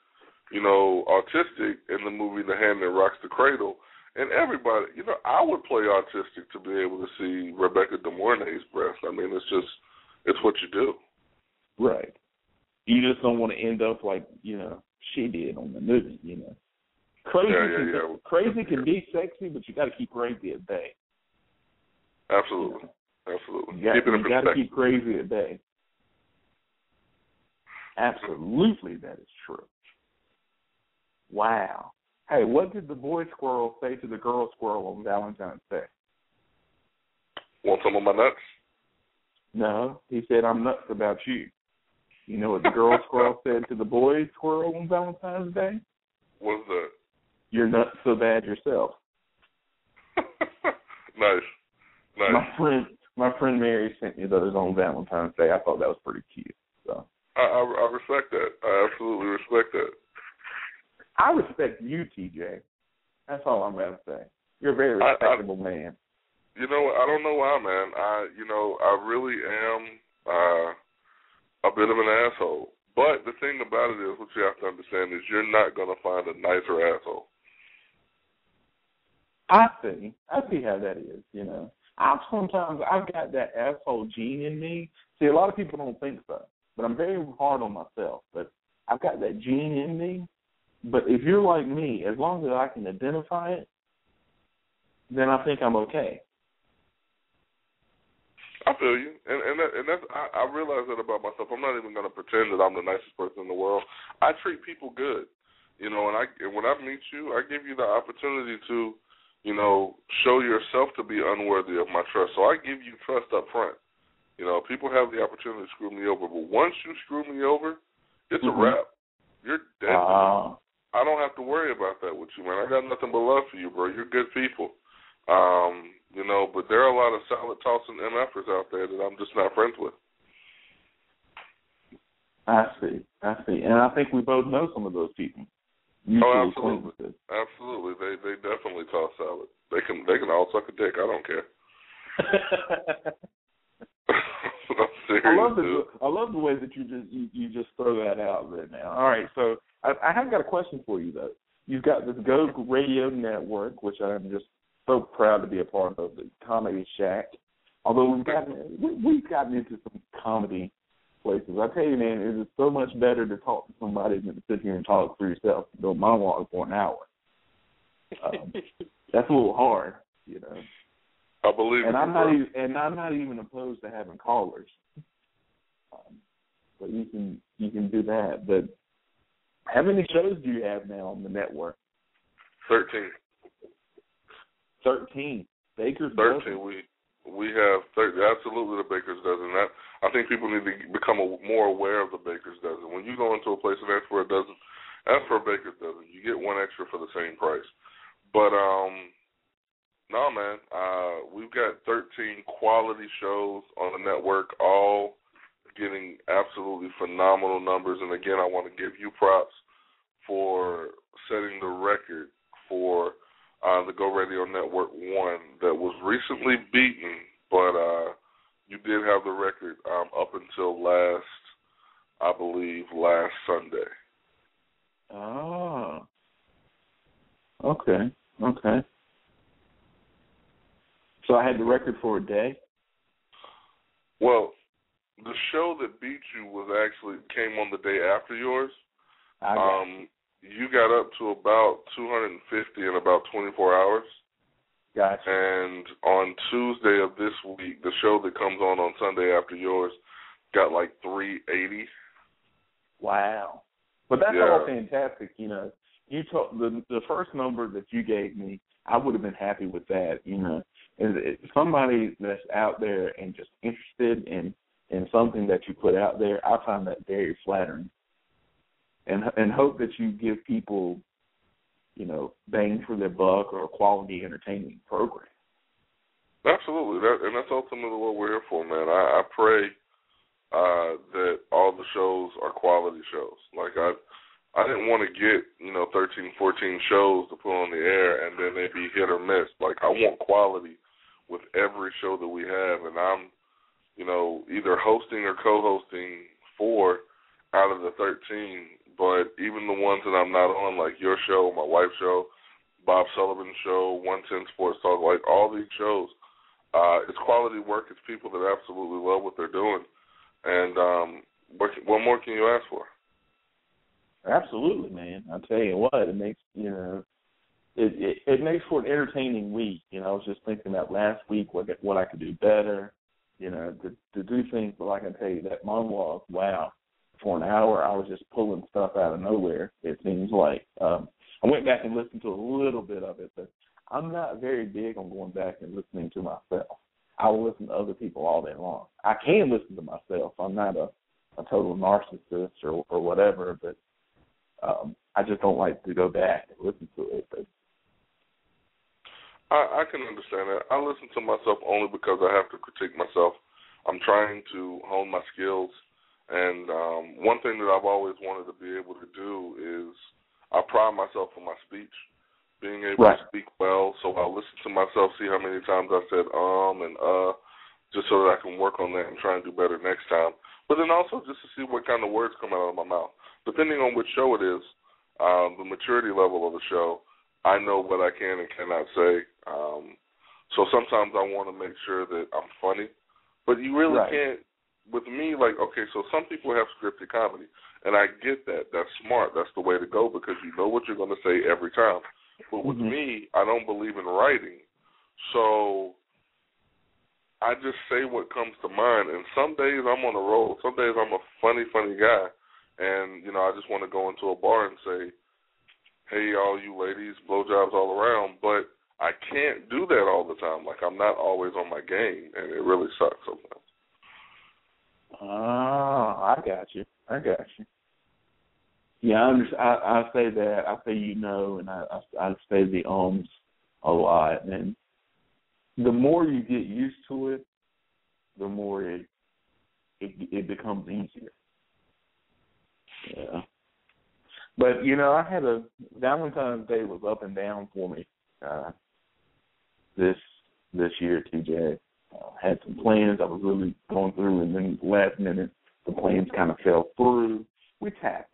you know, autistic in the movie The Hand That Rocks the Cradle. And everybody you know, I would play autistic to be able to see Rebecca De Mornay's breast. I mean, it's just it's what you do. Right. You just don't want to end up like you know she did on the movie. You know, crazy Yeah, yeah, can yeah. crazy can be sexy, but you got to keep crazy at bay. Absolutely. Absolutely. You got, Keep it in you got to keep crazy at bay. Absolutely, that is true. Wow. Hey, what did the boy squirrel say to the girl squirrel on Valentine's Day? Want some of my nuts? No, he said, "I'm nuts about you." You know what the girl [laughs] squirrel said to the boy squirrel on Valentine's Day? What's that? You're not so bad yourself. [laughs] nice. Nice. My friend, my friend Mary sent me those on Valentine's Day. I thought that was pretty cute. So I, I I respect that. I absolutely respect that. I respect you, TJ. That's all I'm gonna say. You're a very I- I- respectable man. You know, I don't know why, man. I you know, I really am uh a bit of an asshole. But the thing about it is, what you have to understand is, you're not going to find a nicer asshole. I see. I see how that is. You know, I sometimes I've got that asshole gene in me. See, a lot of people don't think so, but I'm very hard on myself. But I've got that gene in me. But if you're like me, as long as I can identify it, then I think I'm okay. I feel you, and and that, and that's I, I realize that about myself. I'm not even going to pretend that I'm the nicest person in the world. I treat people good, you know, and I and when I meet you, I give you the opportunity to, you know, show yourself to be unworthy of my trust. So I give you trust up front. You know, people have the opportunity to screw me over, but once you screw me over, it's mm-hmm. a wrap. You're dead. I don't have to worry about that with you, man. I got nothing but love for you, bro. You're good people. Um, you know, but there are a lot of salad tossing MFers out there that I'm just not friends with. I see. I see. And I think we both know some of those people. Oh, absolutely. Absolutely. They they definitely toss salad. They can they can all suck a dick. I don't care. [laughs] I love the I love the way that you just you, you just throw that out right now. All right, so I, I have got a question for you though. You've got this Go Radio Network, which I'm just so proud to be a part of the Comedy Shack. Although we've gotten we've gotten into some comedy places. I tell you, man, it is so much better to talk to somebody than to sit here and talk for yourself and go monologue for an hour. Um, [laughs] that's a little hard, you know. I believe and. I'm not even and I'm not even opposed to having callers. Um, but you can you can do that. But how many shows do you have now on the network? Thirteen. Thirteen. Baker's Thirteen. dozen. We we have 30, absolutely the Baker's dozen. That I think people need to become a, more aware of the Baker's dozen. When you go into a place and ask for a dozen, ask for a Baker's dozen. You get one extra for the same price. But um, no man, uh, we've got 13 quality shows on the network, all getting absolutely phenomenal numbers. And again, I want to give you props for setting the record for uh, the Go Radio Network one that was recently beaten, but uh, you did have the record um, up until last, I believe, last Sunday. Oh. Okay. Okay. So I had the record for a day. Well, the show that beat you was actually came on the day after yours. I um, you got up to about 250 in about 24 hours. Gotcha. And on Tuesday of this week, the show that comes on on Sunday after yours got like 380. Wow. But that's Yeah. all fantastic. You know, you told the the first number that you gave me, I would have been happy with that. You know, and it, somebody that's out there and just interested in in something that you put out there, I find that very flattering. And and hope that you give people, you know, bang for their buck or a quality entertaining program. Absolutely, that and that's ultimately what we're here for, man. I, I pray uh, that all the shows are quality shows. Like I, I didn't want to get you know 13, 14 shows to put on the air and then they be hit or miss. Like I want quality with every show that we have, and I'm, you know, either hosting or co-hosting four out of the 13. But even the ones that I'm not on, like your show, my wife's show, Bob Sullivan's show, 110 Sports Talk, like all these shows, uh, it's quality work. It's people that absolutely love what they're doing. And um, what, what more can you ask for? Absolutely, man. I tell you what, it makes you know, it, it it makes for an entertaining week. You know, I was just thinking that last week what what I could do better. You know, to to do things, but like I tell you, that monologue, wow, for an hour I was just pulling stuff out of nowhere. It seems like um, I went back and listened to a little bit of it, but I'm not very big on going back and listening to myself. I will listen to other people all day long. I can listen to myself. I'm not a a total narcissist or or whatever, but um, I just don't like to go back and listen to it. But I, I can understand that. I listen to myself only because I have to critique myself. I'm trying to hone my skills, and um, one thing that I've always wanted to be able to do is I pride myself on my speech, being able Right. to speak well. So I listen to myself, see how many times I said um and uh, just so that I can work on that and try and do better next time. but then also just to see what kind of words come out of my mouth. Depending on which show it is, um, the maturity level of the show, I know what I can and cannot say. Um, so sometimes I want to make sure that I'm funny, but you really right. can't. With me, like okay, so some people have scripted comedy, and I get that. That's smart. That's the way to go because you know what you're going to say every time. But with mm-hmm. me, I don't believe in writing, so I just say what comes to mind. And some days I'm on a roll. Some days I'm a funny, funny guy, and you know I just want to go into a bar and say, "Hey, all you ladies, blowjobs all around," but I can't do that all the time. Like I'm not always on my game, and it really sucks sometimes. Ah, I got you. I got you. Yeah, I, under, I I say that. I say you know, and I I, I say the ums a lot, and the more you get used to it, the more it it, it becomes easier. Yeah. But you know, I had a Valentine's Day was up and down for me. Uh, this this year, TJ. Uh, had some plans I was really going through, and then last minute the plans kind of fell through, which happens.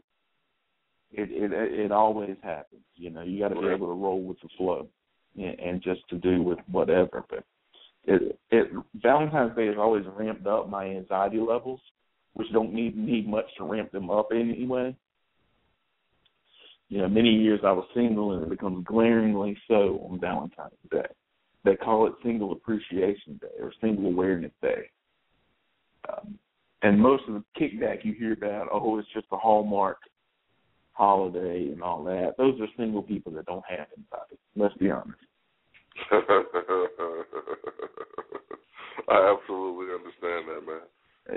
It it it always happens. You know, you got to be able to roll with the flow, and, and just to do with whatever. But it it Valentine's Day has always ramped up my anxiety levels, which don't need need much to ramp them up anyway. You know, many years I was single, and it becomes glaringly so on Valentine's Day they call it Single Appreciation Day or Single Awareness Day. Um, and most of the kickback you hear about, oh, it's just a Hallmark holiday and all that. Those are single people that don't have anybody. Let's be honest. [laughs] I absolutely understand that, man.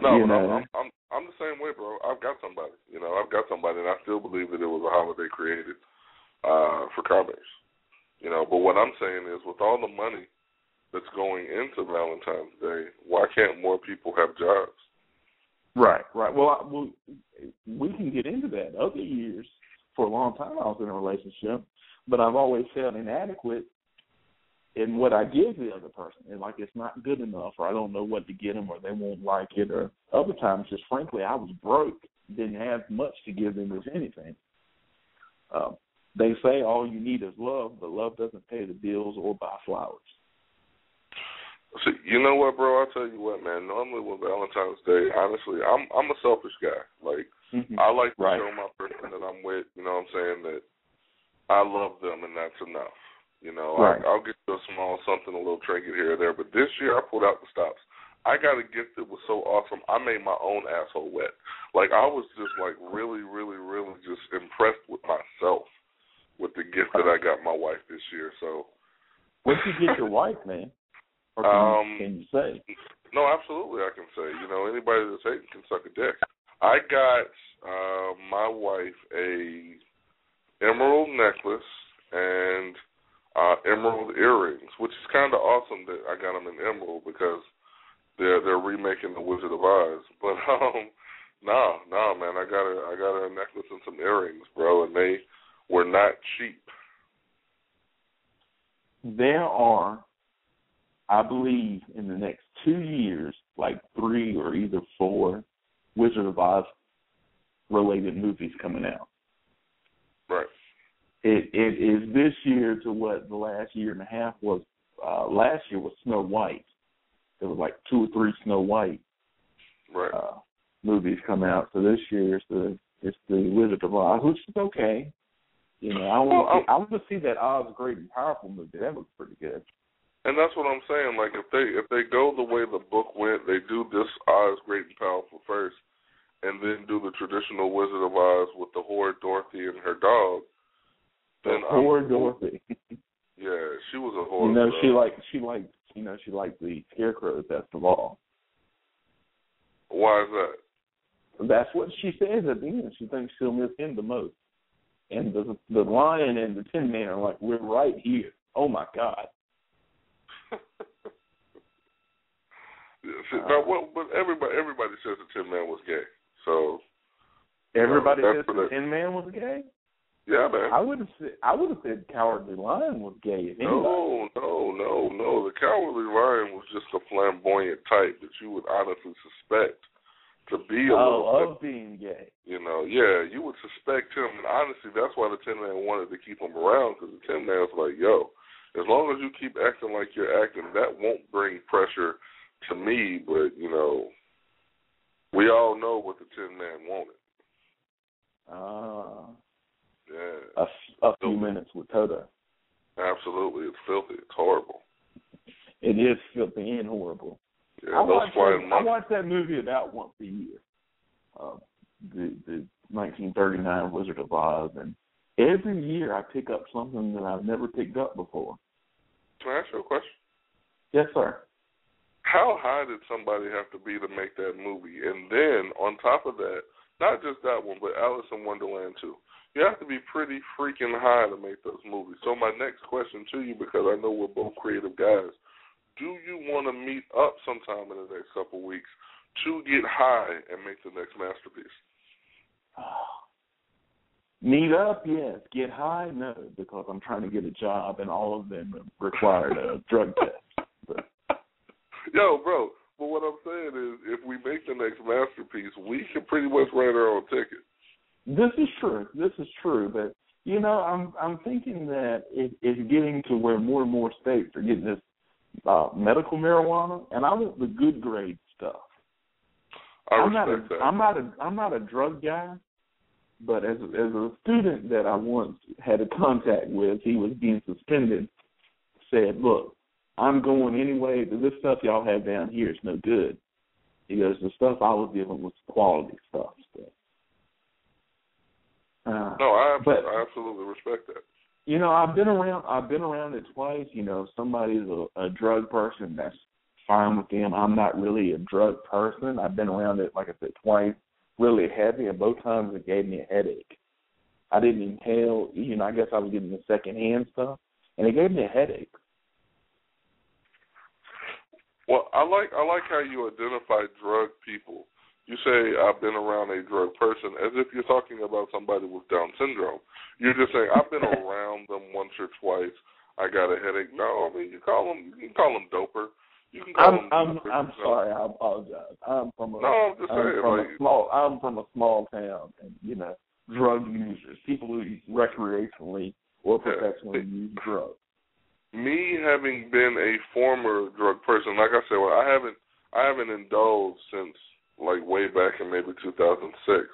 No, you know, I'm, I'm I'm the same way, bro. I've got somebody. You know, I've got somebody, and I still believe that it was a holiday created uh for commerce. You know, but what I'm saying is, with all the money that's going into Valentine's Day, why can't more people have jobs? Right, right. Well, I, well, we can get into that. Other years, for a long time, I was in a relationship, but I've always felt inadequate in what I give the other person, and like it's not good enough, or I don't know what to get them, or they won't like it, or other times, just frankly, I was broke, didn't have much to give them, if anything. Um, they say all you need is love, but love doesn't pay the bills or buy flowers. See, you know what, bro? I'll tell you what, man. Normally with Valentine's Day, honestly, I'm I'm a selfish guy. Like mm-hmm. I like to right. show my person that I'm with, you know what I'm saying, that I love them and that's enough. You know, right. I, I'll get you a small something, a little trinket here or there. But this year I pulled out the stops. I got a gift that was so awesome. I made my own asshole wet. Like I was just like really, really, really just impressed with myself with the gift that I got my wife this year. So, what did you get your wife, man? Or can, um, you, can you say? No, absolutely, I can say. You know, anybody that's hating can suck a dick. I got uh, my wife a emerald necklace and uh, emerald earrings, which is kind of awesome that I got them in emerald because they're they're remaking the Wizard of Oz. [laughs] But um, no, no, man, I got a I got a necklace and some earrings, bro, and they were not cheap. There are, I believe, in the next two years, like three or either four Wizard of Oz related movies coming out. Right. It it is this year to what the last year and a half was. Uh, last year was Snow White. There was like two or three Snow White right. uh, movies come out. So this year it's the it's the Wizard of Oz, which is okay. You know, I want well, to see, um, I want to see that Oz Great and Powerful movie. That looks pretty good. And that's what I'm saying. Like if they if they go the way the book went, they do this Oz Great and Powerful first, and then do the traditional Wizard of Oz with the whore Dorothy and her dog. Then the whore I'm, Dorothy. [laughs] yeah, she was a whore. You know, she liked she liked you know she liked the scarecrows best of all. Why is that? That's what she says at the end. She thinks she'll miss him the most and the the lion and the tin man are like, we're right here. Oh my god. See, [laughs] now, what, but everybody everybody says the Tin Man was gay. So everybody says the Tin Man was gay. Yeah, man. I would have said I would have said Cowardly Lion was gay. No, no, no, no. The Cowardly Lion was just a flamboyant type that you would honestly suspect to be a oh, of being gay. You know, yeah, you would suspect him, and honestly, that's why the Tin Man wanted to keep him around because the Tin Man's like, yo, as long as you keep acting like you're acting, that won't bring pressure to me. But you know, we all know what the Tin Man wanted. Ah. Yeah. A, a few minutes with Toto. Absolutely, it's filthy. It's horrible. [laughs] It is filthy and horrible. I watch that, I that movie about once a year. Uh, the the 1939 Wizard of Oz, and every year I pick up something that I've never picked up before. Can I ask you a question? Yes, sir. How high did somebody have to be to make that movie? And then on top of that, not just that one, but Alice in Wonderland too. You have to be pretty freaking high to make those movies. So my next question to you, because I know we're both creative guys, do you want to meet up sometime in the next couple of weeks to get high and make the next masterpiece? [sighs] Meet up, yes. Get high, no, because I'm trying to get a job, and all of them required a [laughs] drug test. But Yo, bro. But what I'm saying is, if we make the next masterpiece, we can pretty much write our own ticket. This is true. This is true. But you know, I'm I'm thinking that it, it's getting to where more and more states are getting this uh, medical marijuana, and I want the good grade stuff. I am not a, that. I'm not a I'm not a drug guy, but as a, as a student that I once had a contact with, he was being suspended. Said, "Look, I'm going anyway. This stuff y'all have down here is no good." He goes, "The stuff I was given was quality stuff." So, uh, no, I, but- I absolutely respect that. You know, I've been around. I've been around it twice. You know, somebody's a, a drug person. That's fine with them. I'm not really a drug person. I've been around it, like I said, twice, really heavy, and both times it gave me a headache. I didn't inhale. You know, I guess I was getting the secondhand stuff, and it gave me a headache. Well, I like I like how you identify drug people. You say I've been around a drug person as if you're talking about somebody with Down syndrome. You're just saying I've been [laughs] around them once or twice. I got a headache. No, I mean you call them you can call them doper. You can call I'm them. I'm doper, I'm you know. sorry. I apologize. I'm from a No, I'm just I'm saying from like a small I'm from a small town, and you know, drug users, people who recreationally or Yeah. professionally use drugs. me having been a former drug person, like I said, well, I haven't I haven't indulged since like way back in maybe 2006.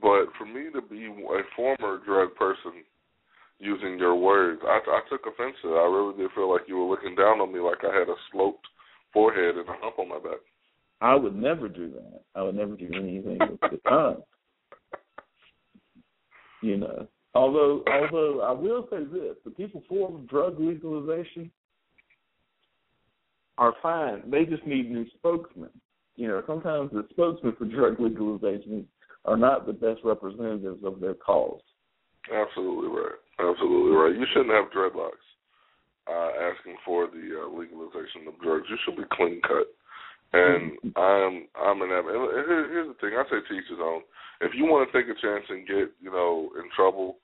But for me to be a former drug person, using your words, I, I took offense to that. I really did feel like you were looking down on me, like I had a sloped forehead and a hump on my back. I would never do that. I would never do anything with the tongue. You know. Although although I will say this, the people for drug legalization are fine. They just need new spokesmen. You know, sometimes the spokesmen for drug legalization are not the best representatives of their cause. Absolutely right. Absolutely right. You shouldn't have dreadlocks uh, asking for the uh, legalization of drugs. You should be clean cut. And I'm I'm an advocate. here- Here's the thing. I say to each his own. If you want to take a chance and get you know in trouble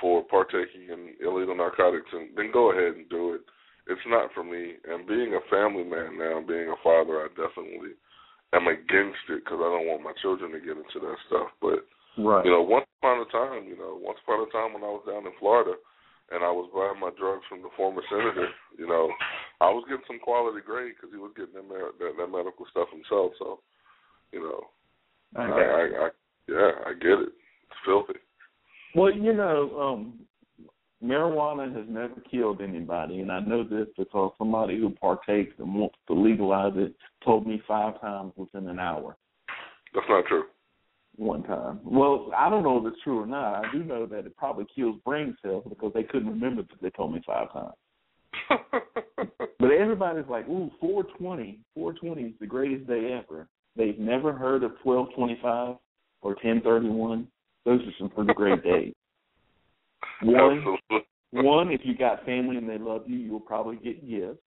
for partaking in illegal narcotics, and then go ahead and do it. It's not for me. And being a family man now, being a father, I definitely am against it because I don't want my children to get into that stuff. But Right. you know, once upon a time, you know, once upon a time when I was down in Florida and I was buying my drugs from the former senator, you know, I was getting some quality grade because he was getting that, mer- that that medical stuff himself. So, you know, I I, I. I yeah, I get it. It's filthy. Well, you know, um, marijuana has never killed anybody, and I know this because somebody who partakes and wants to legalize it told me five times within an hour. That's not true. One time. Well, I don't know if it's true or not. I do know that it probably kills brain cells because they couldn't remember that they told me five times. [laughs] But everybody's like, "Ooh, 420. 420 is the greatest day ever." They've never heard of 1225 or 1031. Those are some pretty great [laughs] days. One, one, if you got family and they love you, you'll probably get gifts.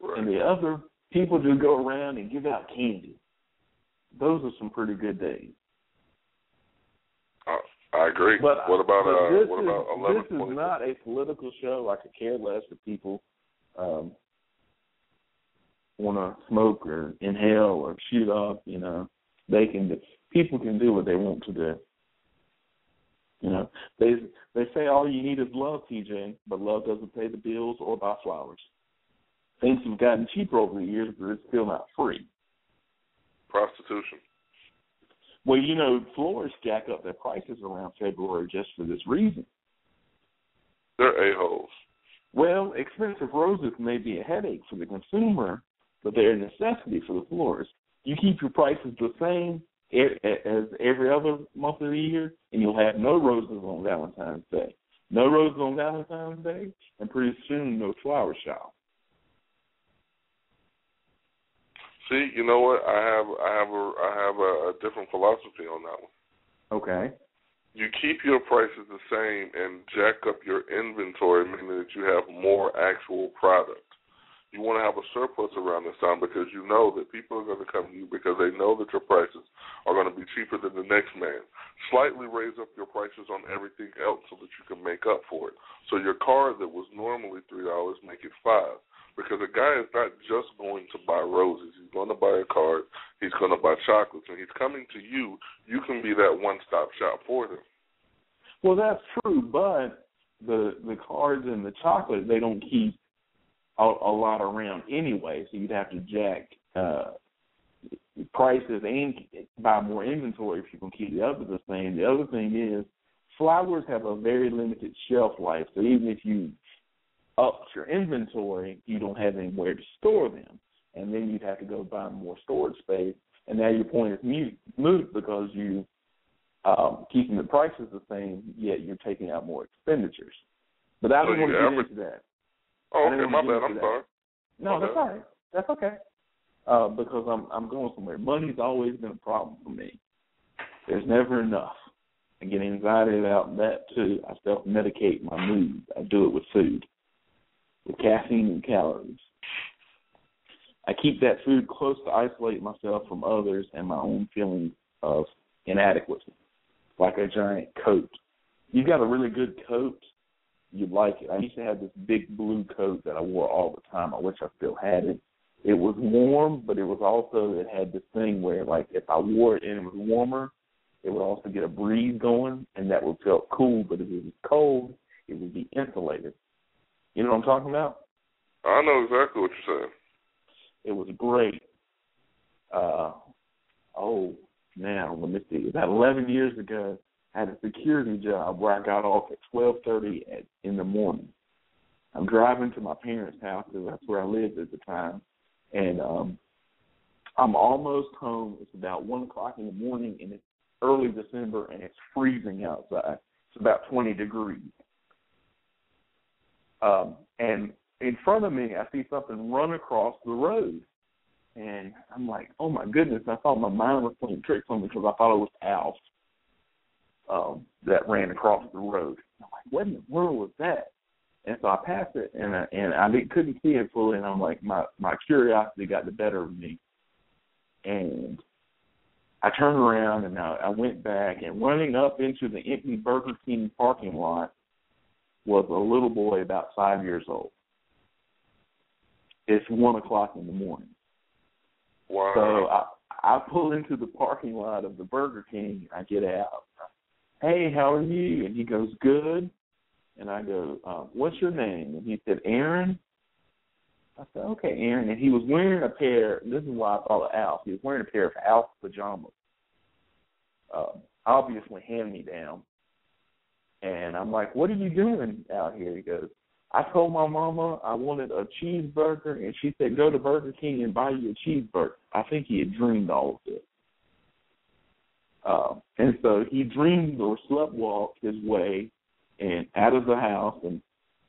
Right. And the other, people just go around and give out candy. Those are some pretty good days. I, I agree. But what about uh what is, about eleven This is twenty? not a political show. I could care less if people um, want to smoke or inhale or shoot up. You know, They can people can do what they want to do. You know, they they say all you need is love, TJ, but love doesn't pay the bills or buy flowers. Things have gotten cheaper over the years, but it's still not free. Prostitution. Well, you know, florists jack up their prices around February just for this reason. They're a holes. Well, expensive roses may be a headache for the consumer, but they're a necessity for the florist. You keep your prices the same as every other month of the year, and you'll have no roses on Valentine's Day. No roses on Valentine's Day, and pretty soon no flower shop. See, you know what? I have I have a I have a, a different philosophy on that one. Okay. You keep your prices the same and jack up your inventory, meaning that you have more actual product you want to have a surplus around this time because you know that people are going to come to you because they know that your prices are going to be cheaper than the next man. Slightly raise up your prices on everything else so that you can make up for it. So your card that was normally three dollars, make it five. Because a guy is not just going to buy roses. He's going to buy a card. He's going to buy chocolates. And he's coming to you. You can be that one-stop shop for them. Well, that's true, but the the cards and the chocolate they don't keep a, a lot around anyway, so you'd have to jack uh, prices and buy more inventory if you can keep the other the same. The other thing is flowers have a very limited shelf life, so even if you up your inventory, you don't have anywhere to store them, and then you'd have to go buy more storage space. And now your point is mute, moot because you um, keeping the prices the same, yet you're taking out more expenditures. But I don't so want to get into that. Oh, okay, my bad. I'm sorry. No, my that's bad. all right. That's okay. Uh, because I'm I'm going somewhere. Money's always been a problem for me. There's never enough. I get anxiety about that too. I self medicate my mood. I do it with food, with caffeine and calories. I keep that food close to isolate myself from others and my own feelings of inadequacy, like a giant coat. You've got a really good coat, you like it. I used to have this big blue coat that I wore all the time. I wish I still had it. It was warm, but it was also it had this thing where like if I wore it and it was warmer, it would also get a breeze going and that would feel cool, but if it was cold, it would be insulated. You know what I'm talking about? I know exactly what you're saying. It was great. Uh oh now let me see. About eleven years ago Had a security job where I got off at twelve thirty in the morning. I'm driving to my parents' house because that's where I lived at the time, and um I'm almost home. It's about one o'clock in the morning, and it's early December, and it's freezing outside. It's about twenty degrees. Um, and in front of me, I see something run across the road, and I'm like, "Oh my goodness!" I thought my mind was playing tricks on me because I thought it was Alf um, that ran across the road. I'm like, what in the world was that? And so I passed it, and I, and I couldn't see it fully, and I'm like, my my curiosity got the better of me, and I turned around and I, I went back, and running up into the empty Burger King parking lot was a little boy about five years old. It's one o'clock in the morning. Wow. So I I pull into the parking lot of the Burger King. I get out hey, how are you? And he goes, good. And I go, uh, what's your name? And he said, Aaron. I said, okay, Aaron. And he was wearing a pair, this is why I thought of Alf. He was wearing a pair of Alf pajamas, uh, obviously hand me down. And I'm like, what are you doing out here? He goes, I told my mama I wanted a cheeseburger, and she said, go to Burger King and buy you a cheeseburger. I think he had dreamed all of this. Uh, and so he dreamed or sleptwalked his way and out of the house and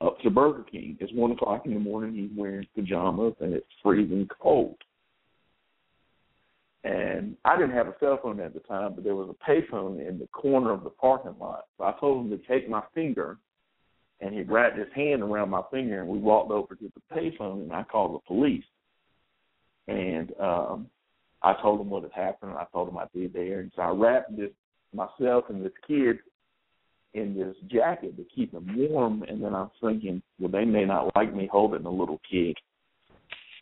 up to Burger King. It's one o'clock in the morning. He's wearing pajamas and it's freezing cold. And I didn't have a cell phone at the time, but there was a payphone in the corner of the parking lot. So I told him to take my finger, and he wrapped his hand around my finger, and we walked over to the payphone, and I called the police. And um, I told him what had happened. I told him I'd be there, and so I wrapped this myself and this kid in this jacket to keep him warm. And then I'm thinking, well, they may not like me holding a little kid,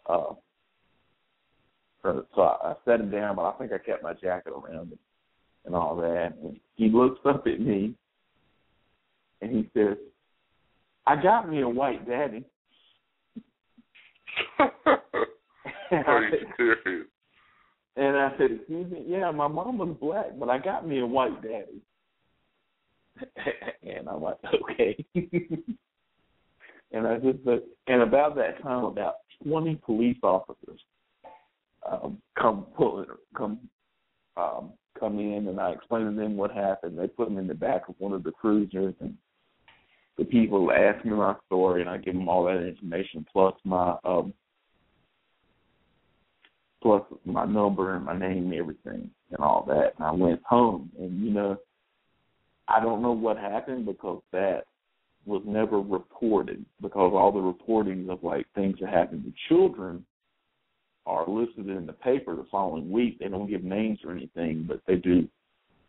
uh, So, so I, I set him down, but I think I kept my jacket around him and all that. And he looks up at me and he says, I got me a white daddy. [laughs] Are you [laughs] serious? And I said, Excuse me, yeah, my mom was black, but I got me a white daddy. [laughs] and I'm like, Okay. [laughs] and I just said and about that time about twenty police officers um come pull come um come in and I explain to them what happened. They put them in the back of one of the cruisers and the people ask me my story and I give them all that information plus my um plus my number and my name and everything and all that. And I went home and you know I don't know what happened because that was never reported because all the reportings of like things that happen to children are listed in the paper the following week. They don't give names or anything, but they do,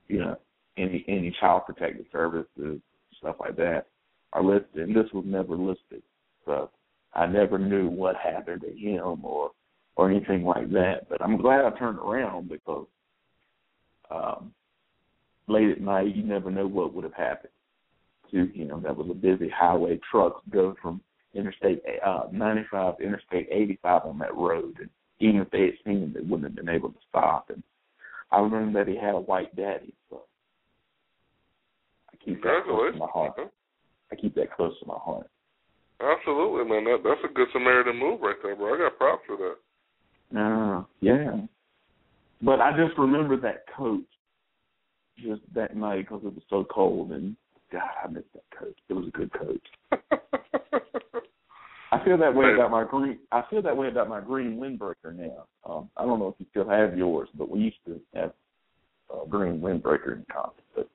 you know, any any child protective services, stuff like that are listed, and this was never listed. So I never knew what happened to him or or anything like that. But I'm glad I turned around because um, late at night you never know what would have happened to him. That was a busy highway. Trucks go from Interstate uh, 95 to Interstate 85 on that road, and even if they had seen him, they wouldn't have been able to stop. And I learned that he had a white daddy, so I keep that close to my heart. I keep that close to my heart. Absolutely, man. That that's a good Samaritan move right there, bro. I got props for that. Uh, yeah. But I just remember that coat just that night because it was so cold, and God, I miss that coat. It was a good coat. I feel that way about my green. I feel that way about my green windbreaker now. Um, I don't know if you still have yours, but we used to have uh, green windbreaker in common. But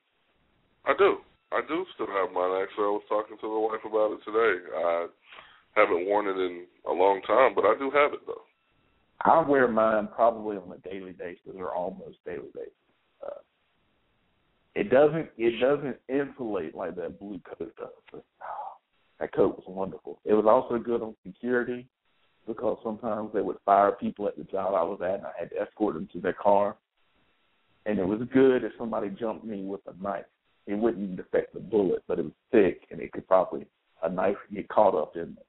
I do. I do still have mine. Actually, I was talking to the wife about it today. I haven't worn it in a long time, but I do have it though. I wear mine probably on a daily basis or almost daily basis. Uh, it doesn't it doesn't insulate like that blue coat does. But, oh, that coat was wonderful. It was also good on security because sometimes they would fire people at the job I was at, and I had to escort them to their car. And it was good if somebody jumped me with a knife. It wouldn't affect the bullet, but it was thick, and it could probably a knife get caught up in it.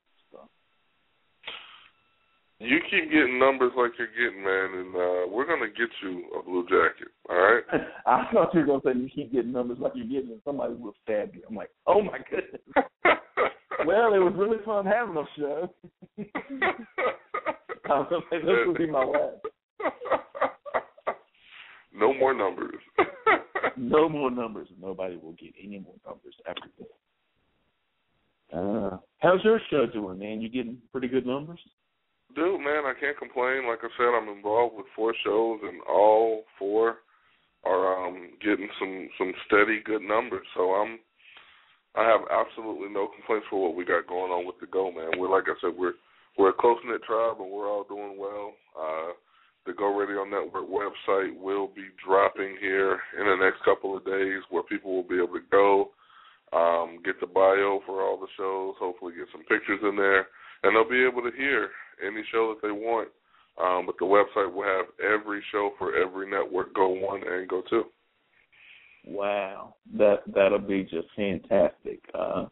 You keep getting numbers like you're getting, man, and uh, we're gonna get you a blue jacket. All right. [laughs] I thought you were gonna say you keep getting numbers like you're getting, and somebody will stab you. I'm like, oh my goodness. [laughs] well, it was really fun having a show. [laughs] I was gonna this will be my last. no more numbers. no more numbers. Nobody will get any more numbers after this. Uh, how's your show doing, man? You getting pretty good numbers? Dude, man, I can't complain. Like I said, I'm involved with four shows, and all four are um getting some some steady good numbers. So I'm I have absolutely no complaints for what we got going on with the Go, man. We're like I said, we're we're a close knit tribe, and we're all doing well. Uh, the Go Radio Network website will be dropping here in the next couple of days, where people will be able to go, um, get the bio for all the shows, hopefully get some pictures in there, and they'll be able to hear any show that they want. Um, but the website will have every show for every network, Go One and Go Two. Wow, that that'll be just fantastic. Uh,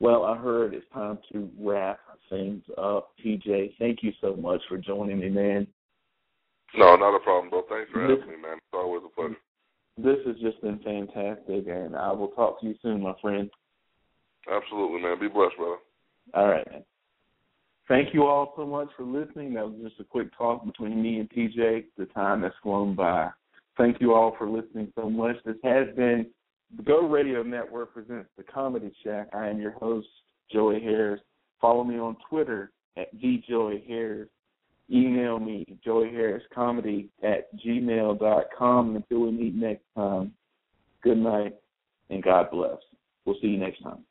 well, I heard it's time to wrap things up. TJ, thank you so much for joining me, man. No, not a problem, bro. Thanks for having me, man. It's always a pleasure. This has just been fantastic, and I will talk to you soon, my friend. Absolutely, man. Be blessed, brother. All right, man. Thank you all so much for listening. That was just a quick talk between me and TJ. The time has flown by. Thank you all for listening so much. This has been the Go Radio Network presents the Comedy Shack. I am your host, Joey Harris. Follow me on Twitter at vjoeyharris. Email me, joeyharriscomedy at gmail.com. Until we meet next time, good night and God bless. We'll see you next time.